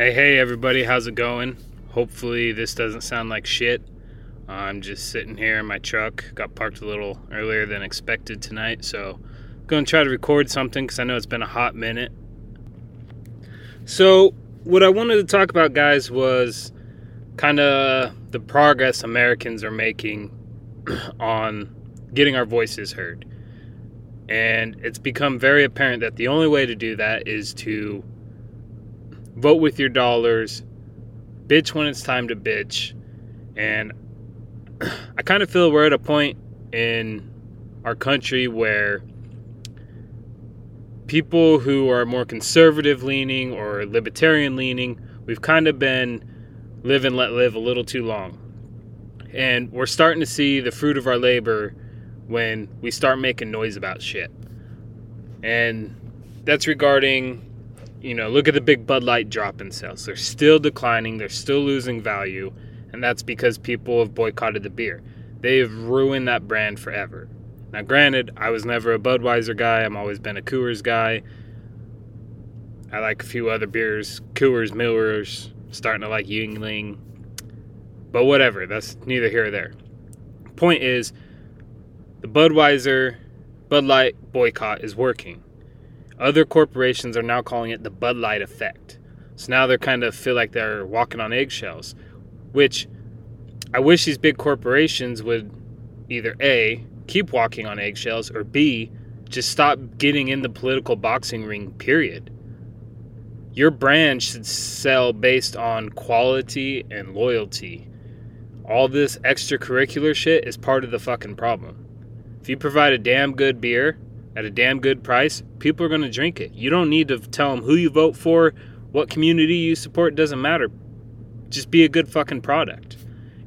Hey, hey, everybody, how's it going? Hopefully, this doesn't sound like shit. I'm just sitting here in my truck. Got parked a little earlier than expected tonight, so I'm going to try to record something because I know it's been a hot minute. So, what I wanted to talk about, guys, was kind of the progress Americans are making on getting our voices heard. And it's become very apparent that the only way to do that is to vote with your dollars, bitch when it's time to bitch. And I kind of feel we're at a point in our country where people who are more conservative leaning or libertarian leaning, we've kind of been live and let live a little too long. And we're starting to see the fruit of our labor when we start making noise about shit. And that's regarding, you know, look at the big Bud Light drop in sales. They're still declining, they're still losing value, and that's because people have boycotted the beer. They've ruined that brand forever. Now, granted, I was never a Budweiser guy, I've always been a Coors guy. I like a few other beers, Coors, Millers, starting to like Yuengling. But whatever, that's neither here or there. Point is, the Budweiser Bud Light boycott is working. Other corporations are now calling it the Bud Light effect. So now they're kind of feel like they're walking on eggshells, which I wish these big corporations would either A, keep walking on eggshells, or B, just stop getting in the political boxing ring, period. Your brand should sell based on quality and loyalty. All this extracurricular shit is part of the fucking problem. If you provide a damn good beer at a damn good price, people are going to drink it. You don't need to tell them who you vote for, what community you support, doesn't matter. Just be a good fucking product.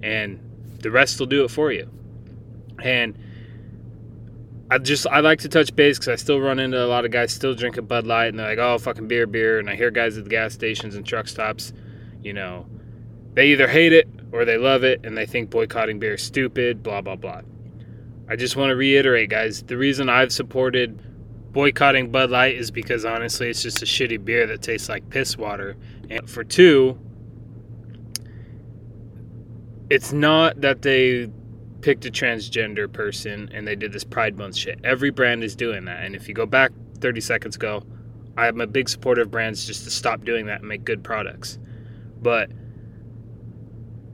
And the rest will do it for you. And I just I like to touch base because I still run into a lot of guys still drinking Bud Light and they're like, oh fucking beer, beer, and I hear guys at the gas stations and truck stops, you know, they either hate it or they love it and they think boycotting beer is stupid, blah blah blah. I just want to reiterate, guys, the reason I've supported boycotting Bud Light is because honestly, it's just a shitty beer that tastes like piss water. And for two, it's not that they picked a transgender person and they did this Pride Month shit. Every brand is doing that. And if you go back 30 seconds ago, I'm a big supporter of brands just to stop doing that and make good products. But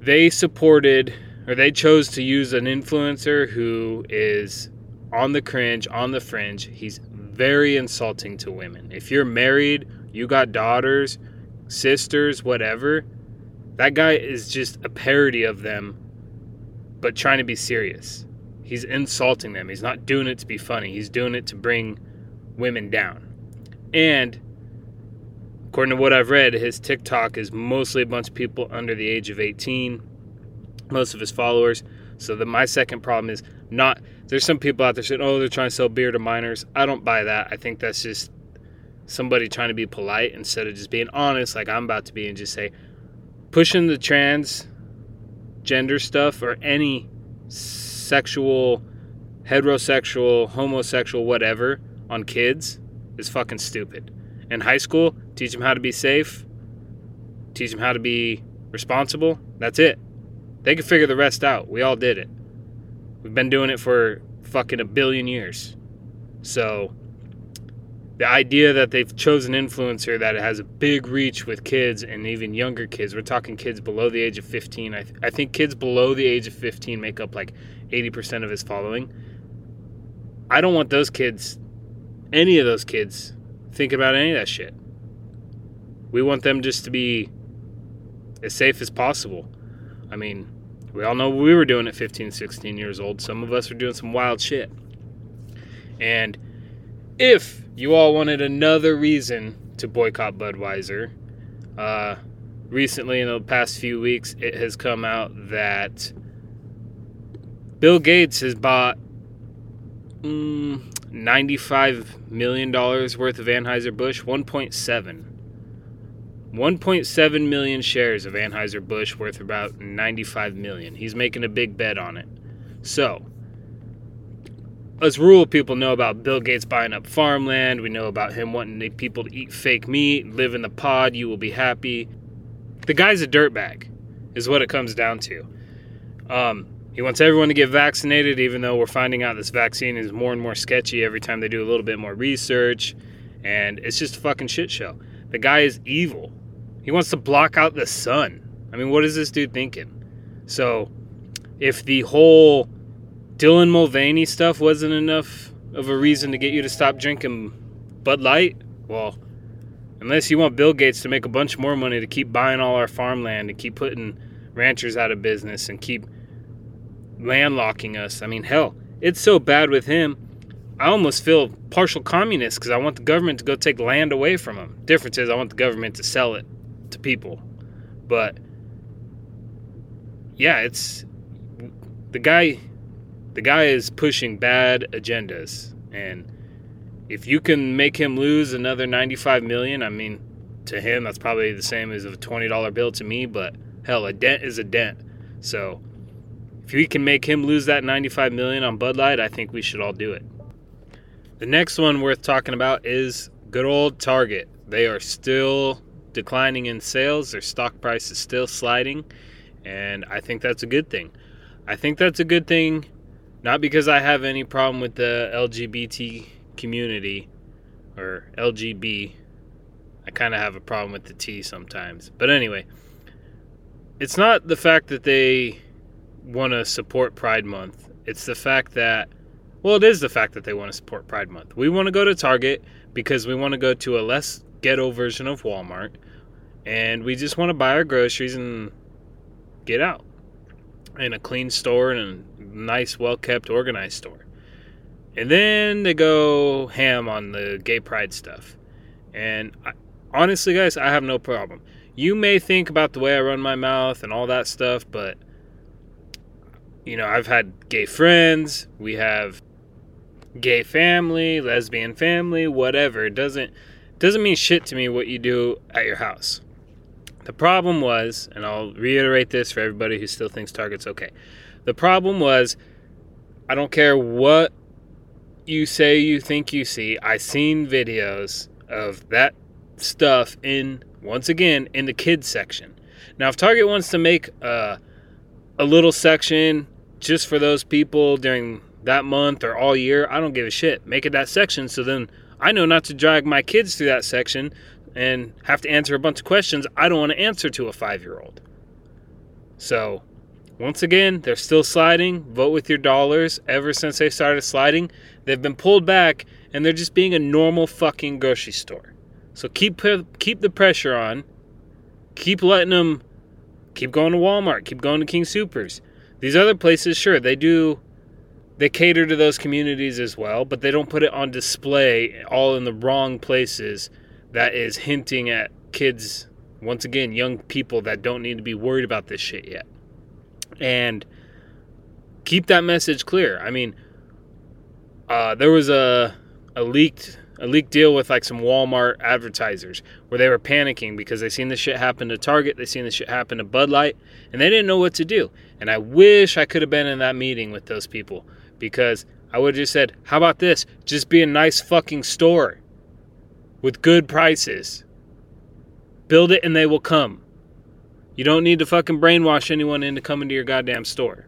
they supported or they chose to use an influencer who is on the cringe, on the fringe. He's very insulting to women. If you're married, you got daughters, sisters, whatever, that guy is just a parody of them, but trying to be serious. He's insulting them. He's not doing it to be funny. He's doing it to bring women down. And according to what I've read, his TikTok is mostly a bunch of people under the age of 18 most of his followers. So that my second problem is not there's some people out there saying, oh, they're trying to sell beer to minors. I don't buy that. I think that's just somebody trying to be polite instead of just being honest, like I'm about to be, and just say, pushing the trans gender stuff or any sexual, heterosexual, homosexual, whatever on kids is fucking stupid. In high school, teach them how to be safe, teach them how to be responsible. That's it. They can figure the rest out. We all did it. We've been doing it for fucking a billion years. So the idea that they've chosen influencer that has a big reach with kids and even younger kids, we're talking kids below the age of 15. I, th- I think kids below the age of 15 make up like 80% of his following. I don't want those kids, any of those kids, think about any of that shit. We want them just to be as safe as possible. I mean, we all know we were doing at 15, 16 years old. Some of us were doing some wild shit. And if you all wanted another reason to boycott Budweiser, uh, recently in the past few weeks, it has come out that Bill Gates has bought mm, $95 million worth of Anheuser-Busch, 1.7 1.7 million shares of Anheuser-Busch worth about 95 million. He's making a big bet on it. So, us rural people know about Bill Gates buying up farmland. We know about him wanting people to eat fake meat, live in the pod, you will be happy. The guy's a dirtbag, is what it comes down to. Um, he wants everyone to get vaccinated, even though we're finding out this vaccine is more and more sketchy every time they do a little bit more research. And it's just a fucking shit show. The guy is evil. He wants to block out the sun. I mean, what is this dude thinking? So, if the whole Dylan Mulvaney stuff wasn't enough of a reason to get you to stop drinking Bud Light, well, unless you want Bill Gates to make a bunch more money to keep buying all our farmland and keep putting ranchers out of business and keep landlocking us. I mean, hell, it's so bad with him. I almost feel partial communist because I want the government to go take land away from him. Difference is, I want the government to sell it to people. But yeah, it's the guy. The guy is pushing bad agendas, and if you can make him lose another 95 million, I mean, to him that's probably the same as a $20 bill to me. But hell, a dent is a dent. So if we can make him lose that 95 million on Bud Light, I think we should all do it. The next one worth talking about is good old Target. They are still declining in sales. Their stock price is still sliding, and I think that's a good thing. I think that's a good thing not because I have any problem with the LGBT community or LGB. I kind of have a problem with the T sometimes. But anyway, it's not the fact that they want to support Pride Month. It's the fact that, well, it is the fact that they want to support Pride Month. We want to go to Target because we want to go to a less ghetto version of Walmart, and we just want to buy our groceries and get out in a clean store and a nice, well kept, organized store. And then they go ham on the gay pride stuff. And I, honestly, guys, I have no problem. You may think about the way I run my mouth and all that stuff, but you know, I've had gay friends, we have gay family, lesbian family, whatever. It doesn't doesn't mean shit to me what you do at your house. The problem was, and I'll reiterate this for everybody who still thinks Target's okay. The problem was I don't care what you say you think you see. I seen videos of that stuff in once again in the kids section. Now if Target wants to make a a little section just for those people during that month or all year, I don't give a shit. Make it that section so then I know not to drag my kids through that section and have to answer a bunch of questions I don't want to answer to a five year old. So, once again, they're still sliding. Vote with your dollars. Ever since they started sliding, they've been pulled back and they're just being a normal fucking grocery store. So keep keep the pressure on. Keep letting them keep going to Walmart, keep going to King Supers. These other places, sure, they do they cater to those communities as well, but they don't put it on display all in the wrong places that is hinting at kids once again, young people that don't need to be worried about this shit yet. And keep that message clear. I mean, uh, there was a a leaked a leaked deal with like some Walmart advertisers where they were panicking because they seen this shit happen to Target, they seen this shit happen to Bud Light, and they didn't know what to do. And I wish I could have been in that meeting with those people because I would have just said, "How about this? Just be a nice fucking store with good prices. Build it and they will come. You don't need to fucking brainwash anyone into coming to your goddamn store.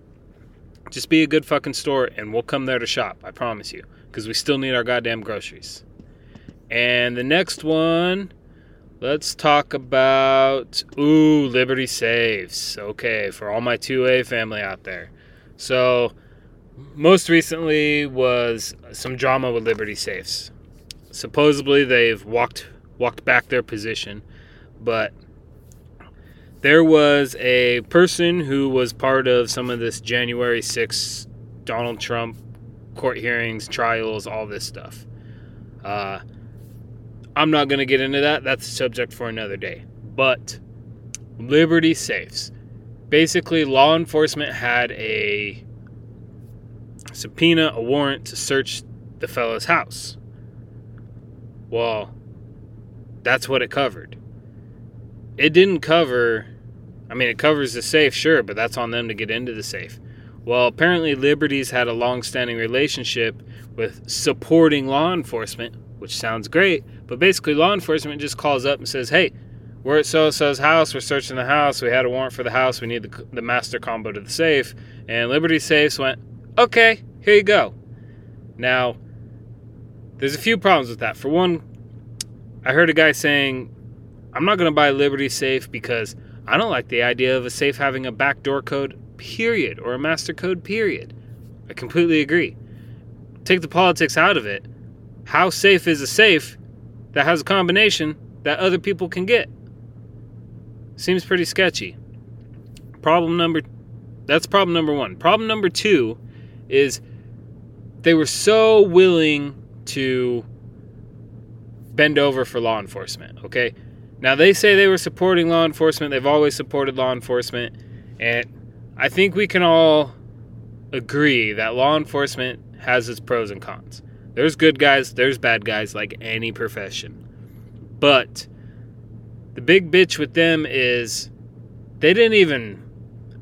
Just be a good fucking store and we'll come there to shop, I promise you, because we still need our goddamn groceries." And the next one, let's talk about ooh, Liberty Safes. Okay, for all my 2A family out there. So, most recently was some drama with Liberty Safes. Supposedly they've walked walked back their position, but there was a person who was part of some of this January 6th Donald Trump court hearings, trials, all this stuff. Uh, I'm not going to get into that. That's a subject for another day. But Liberty Safes. Basically, law enforcement had a subpoena, a warrant to search the fellow's house. Well, that's what it covered. It didn't cover, I mean, it covers the safe, sure, but that's on them to get into the safe. Well, apparently, Liberty's had a long standing relationship with supporting law enforcement, which sounds great, but basically, law enforcement just calls up and says, hey, we're at so-and-so's house. We're searching the house. We had a warrant for the house. We need the, the master combo to the safe. And Liberty Safes went, okay, here you go. Now, there's a few problems with that. For one, I heard a guy saying, I'm not going to buy Liberty Safe because I don't like the idea of a safe having a backdoor code, period, or a master code, period. I completely agree. Take the politics out of it. How safe is a safe that has a combination that other people can get? Seems pretty sketchy. Problem number that's problem number 1. Problem number 2 is they were so willing to bend over for law enforcement, okay? Now they say they were supporting law enforcement. They've always supported law enforcement, and I think we can all agree that law enforcement has its pros and cons. There's good guys, there's bad guys like any profession. But the big bitch with them is they didn't even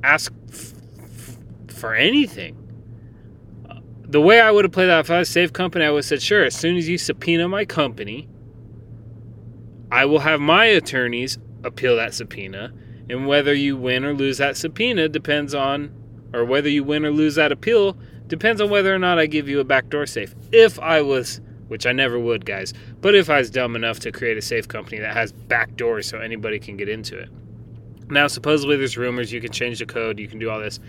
ask f- f- for anything. The way I would have played that if I was Safe Company, I would have said, sure, as soon as you subpoena my company, I will have my attorneys appeal that subpoena. And whether you win or lose that subpoena depends on, or whether you win or lose that appeal depends on whether or not I give you a backdoor safe. If I was which I never would, guys. But if I was dumb enough to create a safe company that has back doors so anybody can get into it. Now, supposedly there's rumors you can change the code, you can do all this.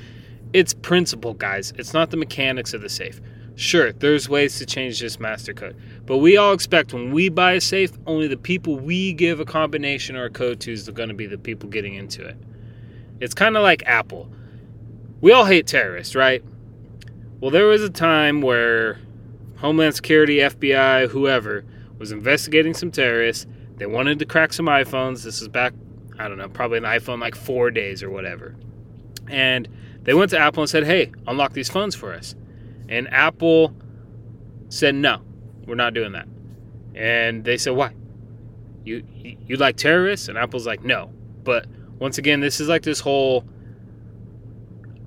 It's principle, guys. It's not the mechanics of the safe. Sure, there's ways to change this master code, but we all expect when we buy a safe, only the people we give a combination or a code to is going to be the people getting into it. It's kind of like Apple. We all hate terrorists, right? Well, there was a time where Homeland Security, FBI, whoever was investigating some terrorists. They wanted to crack some iPhones. This is back, I don't know, probably an iPhone like four days or whatever. And they went to Apple and said, hey, unlock these phones for us. And Apple said, no, we're not doing that. And they said, why? You, you like terrorists? And Apple's like, no. But once again, this is like this whole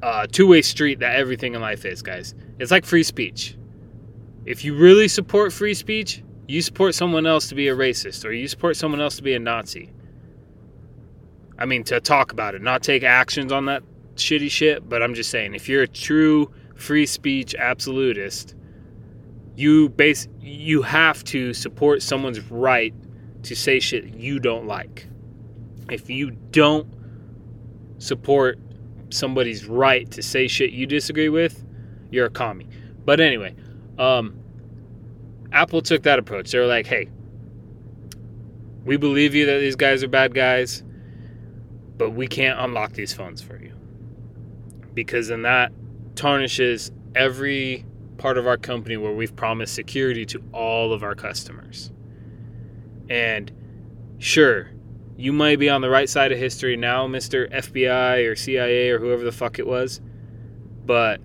uh, two way street that everything in life is, guys. It's like free speech if you really support free speech, you support someone else to be a racist or you support someone else to be a Nazi. I mean, to talk about it, not take actions on that shitty shit, but I'm just saying, if you're a true free speech absolutist, you base you have to support someone's right to say shit you don't like. If you don't support somebody's right to say shit you disagree with, you're a commie. But anyway, um, Apple took that approach. They were like, hey, we believe you that these guys are bad guys, but we can't unlock these phones for you. Because then that tarnishes every part of our company where we've promised security to all of our customers. And sure, you might be on the right side of history now, Mr. FBI or CIA or whoever the fuck it was. But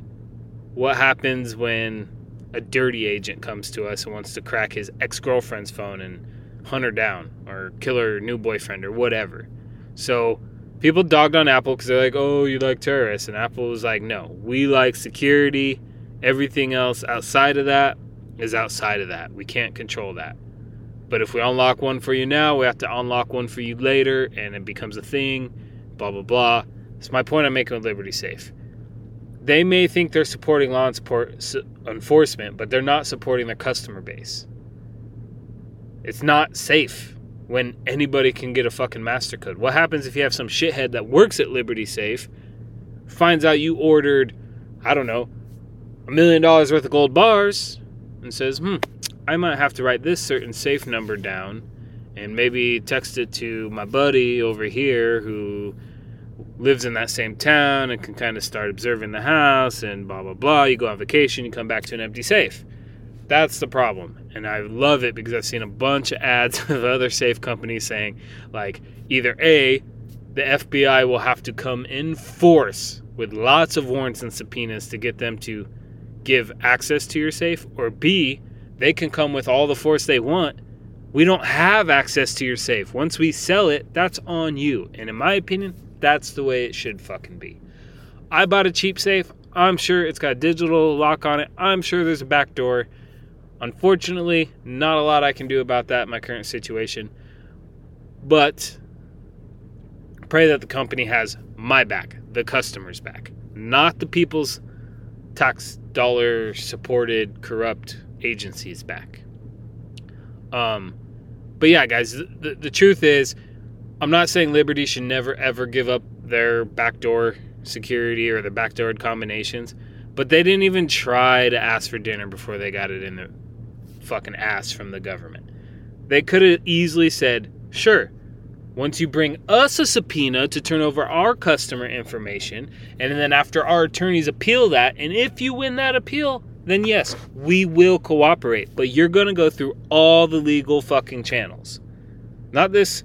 what happens when a dirty agent comes to us and wants to crack his ex girlfriend's phone and hunt her down or kill her new boyfriend or whatever. So people dogged on Apple because they're like, oh, you like terrorists. And Apple was like, no, we like security. Everything else outside of that is outside of that. We can't control that. But if we unlock one for you now, we have to unlock one for you later, and it becomes a thing, blah, blah, blah. It's my point I'm making with Liberty Safe they may think they're supporting law enforcement, but they're not supporting their customer base. It's not safe when anybody can get a fucking master code. What happens if you have some shithead that works at Liberty Safe, finds out you ordered, I don't know, a million dollars worth of gold bars, and says, hmm, I might have to write this certain safe number down and maybe text it to my buddy over here who lives in that same town and can kind of start observing the house and blah blah blah. You go on vacation, you come back to an empty safe. That's the problem. And I love it because I've seen a bunch of ads of other safe companies saying like either A, the FBI will have to come in force with lots of warrants and subpoenas to get them to give access to your safe, or B, they can come with all the force they want. We don't have access to your safe. Once we sell it, that's on you. And in my opinion, that's the way it should fucking be. I bought a cheap safe. I'm sure it's got a digital lock on it. I'm sure there's a back door. Unfortunately, not a lot I can do about that in my current situation. But pray that the company has my back, the customer's back, not the people's tax dollar supported corrupt agencies back. Um, but yeah, guys, the, the truth is, I'm not saying Liberty should never ever give up their backdoor security or the backdoor combinations, but they didn't even try to ask for dinner before they got it in their fucking ass from the government. They could have easily said, sure, once you bring us a subpoena to turn over our customer information, and then after our attorneys appeal that, and if you win that appeal, then yes, we will cooperate. But you're going to go through all the legal fucking channels. Not this,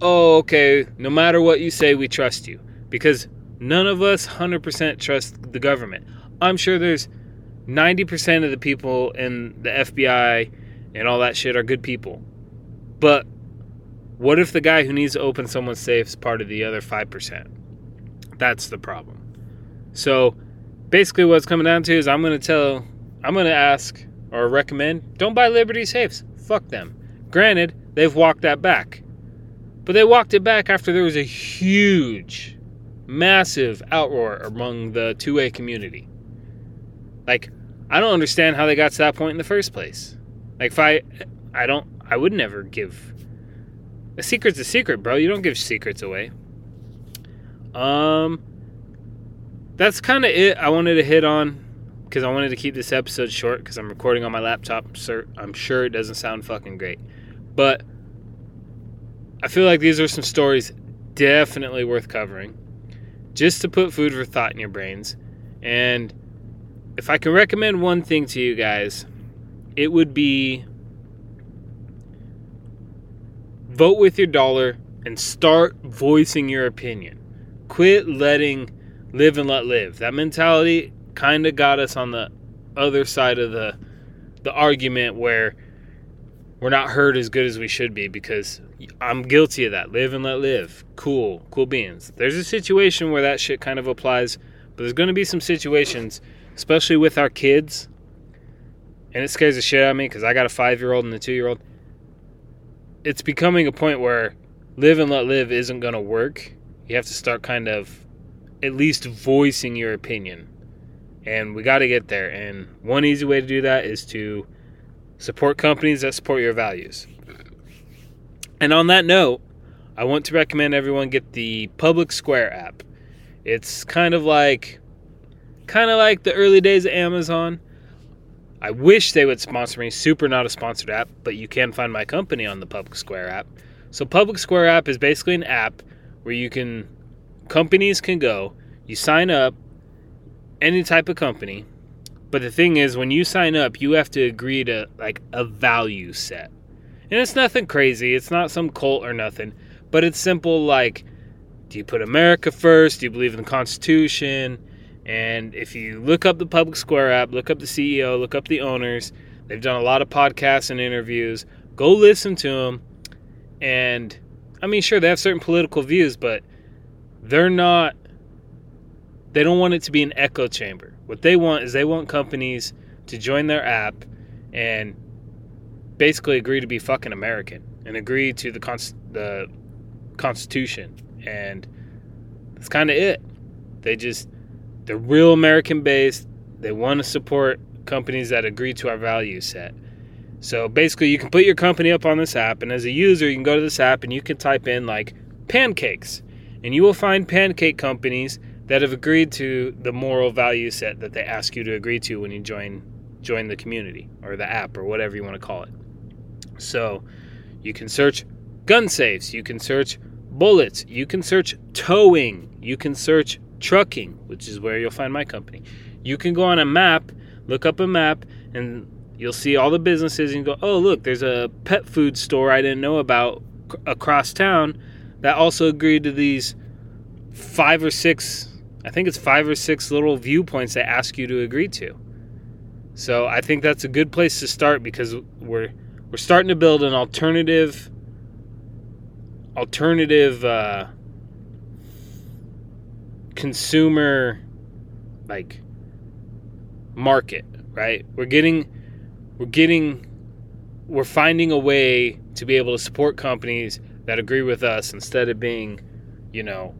oh, okay, no matter what you say, we trust you. Because none of us 100% trust the government. I'm sure there's 90% of the people in the FBI and all that shit are good people. But what if the guy who needs to open someone's safe is part of the other 5%? That's the problem. So basically, what's coming down to is I'm going to tell, I'm going to ask or recommend don't buy Liberty safes. Fuck them. Granted, they've walked that back. But they walked it back after there was a huge, massive outroar among the 2A community. Like, I don't understand how they got to that point in the first place. Like, if I, I don't, I would never give a secret's a secret, bro. You don't give secrets away. Um, that's kind of it. I wanted to hit on because I wanted to keep this episode short because I'm recording on my laptop. So I'm sure it doesn't sound fucking great, but I feel like these are some stories definitely worth covering, just to put food for thought in your brains. And if I can recommend one thing to you guys, it would be vote with your dollar and start voicing your opinion. Quit letting live and let live. That mentality kind of got us on the other side of the the argument where we're not heard as good as we should be because I'm guilty of that. Live and let live. Cool, cool beans. There's a situation where that shit kind of applies, but there's going to be some situations, especially with our kids, and it scares the shit out of me because I got a five year old and a two year old it's becoming a point where live and let live isn't going to work. You have to start kind of at least voicing your opinion. And we got to get there. And one easy way to do that is to support companies that support your values. And on that note, I want to recommend everyone get the Public Square app. It's kind of like kind of like the early days of Amazon I wish they would sponsor me. Super not a sponsored app, but you can find my company on the Public Square app. So Public Square app is basically an app where you can companies can go, you sign up any type of company. But the thing is when you sign up, you have to agree to like a value set. And it's nothing crazy. It's not some cult or nothing, but it's simple like do you put America first? Do you believe in the Constitution? And if you look up the Public Square app, look up the CEO, look up the owners, they've done a lot of podcasts and interviews. Go listen to them. And I mean, sure, they have certain political views, but they're not, they don't want it to be an echo chamber. What they want is they want companies to join their app and basically agree to be fucking American and agree to the, const- the Constitution. And that's kind of it. They just, they're real American based. They want to support companies that agree to our value set. So basically, you can put your company up on this app, and as a user, you can go to this app and you can type in like pancakes, and you will find pancake companies that have agreed to the moral value set that they ask you to agree to when you join join the community or the app or whatever you want to call it. So you can search gun safes, you can search bullets, you can search towing, you can search trucking, which is where you'll find my company. You can go on a map, look up a map, and you'll see all the businesses and go, oh, look, there's a pet food store I didn't know about across town that also agreed to these five or six, I think it's five or six little viewpoints they ask you to agree to. So I think that's a good place to start because we're we're starting to build an alternative alternative uh, consumer like market, right? We're getting we're getting we're finding a way to be able to support companies that agree with us instead of being you know,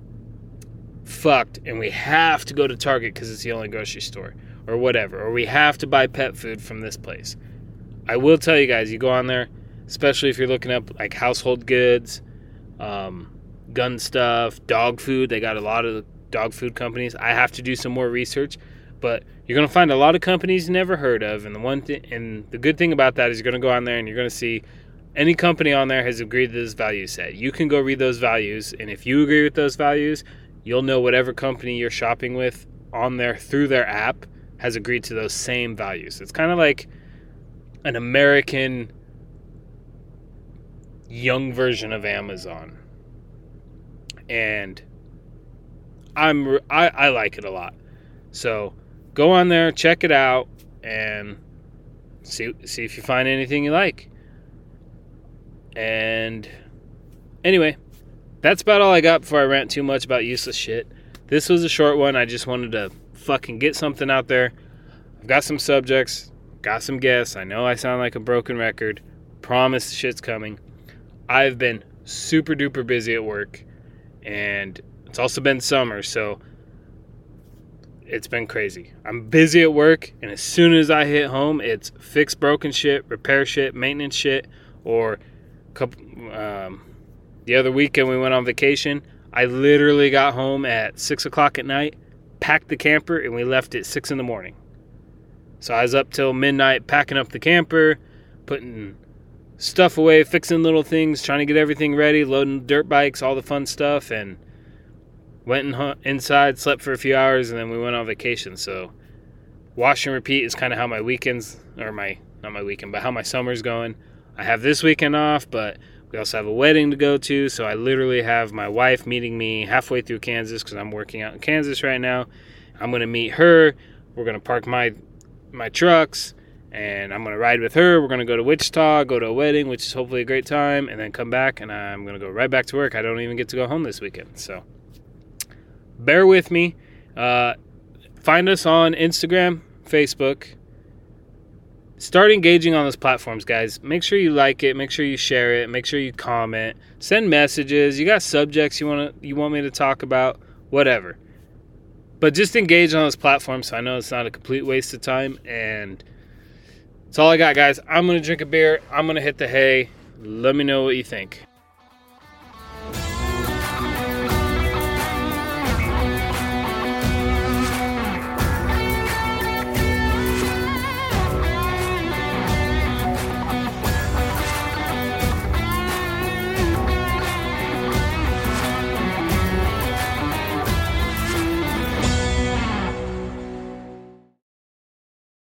fucked and we have to go to Target because it's the only grocery store or whatever, or we have to buy pet food from this place. I will tell you guys, you go on there, especially if you're looking up like household goods, um, gun stuff, dog food. They got a lot of dog food companies. I have to do some more research, but you're gonna find a lot of companies you never heard of. And the one thing, and the good thing about that is you're gonna go on there and you're gonna see any company on there has agreed to this value set. You can go read those values, and if you agree with those values, you'll know whatever company you're shopping with on there through their app has agreed to those same values. It's kind of like an American young version of Amazon. And I'm I, I like it a lot. So go on there, check it out, and see see if you find anything you like. And anyway, that's about all I got before I rant too much about useless shit. This was a short one. I just wanted to fucking get something out there. I've got some subjects, got some guests. I know I sound like a broken record. Promise shit's coming. I've been super duper busy at work, and it's also been summer, so it's been crazy. I'm busy at work, and as soon as I hit home, it's fix broken shit, repair shit, maintenance shit, or couple. Um, the other weekend we went on vacation. I literally got home at six o'clock at night, packed the camper, and we left at six in the morning. So I was up till midnight packing up the camper, putting stuff away, fixing little things, trying to get everything ready, loading dirt bikes, all the fun stuff, and went in, inside, slept for a few hours, and then we went on vacation. So wash and repeat is kind of how my weekends, or my not my weekend, but how my summer's going. I have this weekend off, but we also have a wedding to go to, so I literally have my wife meeting me halfway through Kansas because I'm working out in Kansas right now. I'm gonna meet her. We're gonna park my my trucks, and I'm gonna ride with her. We're gonna go to Wichita, go to a wedding, which is hopefully a great time, and then come back, and I'm gonna go right back to work. I don't even get to go home this weekend, so bear with me. Uh, find us on Instagram, Facebook, start engaging on those platforms, guys. Make sure you like it. Make sure you share it. Make sure you comment. Send messages. You got subjects you want to you want me to talk about, whatever. But just engage on those platforms so I know it's not a complete waste of time. And that's all I got, guys. I'm gonna drink a beer. I'm gonna hit the hay. Let me know what you think.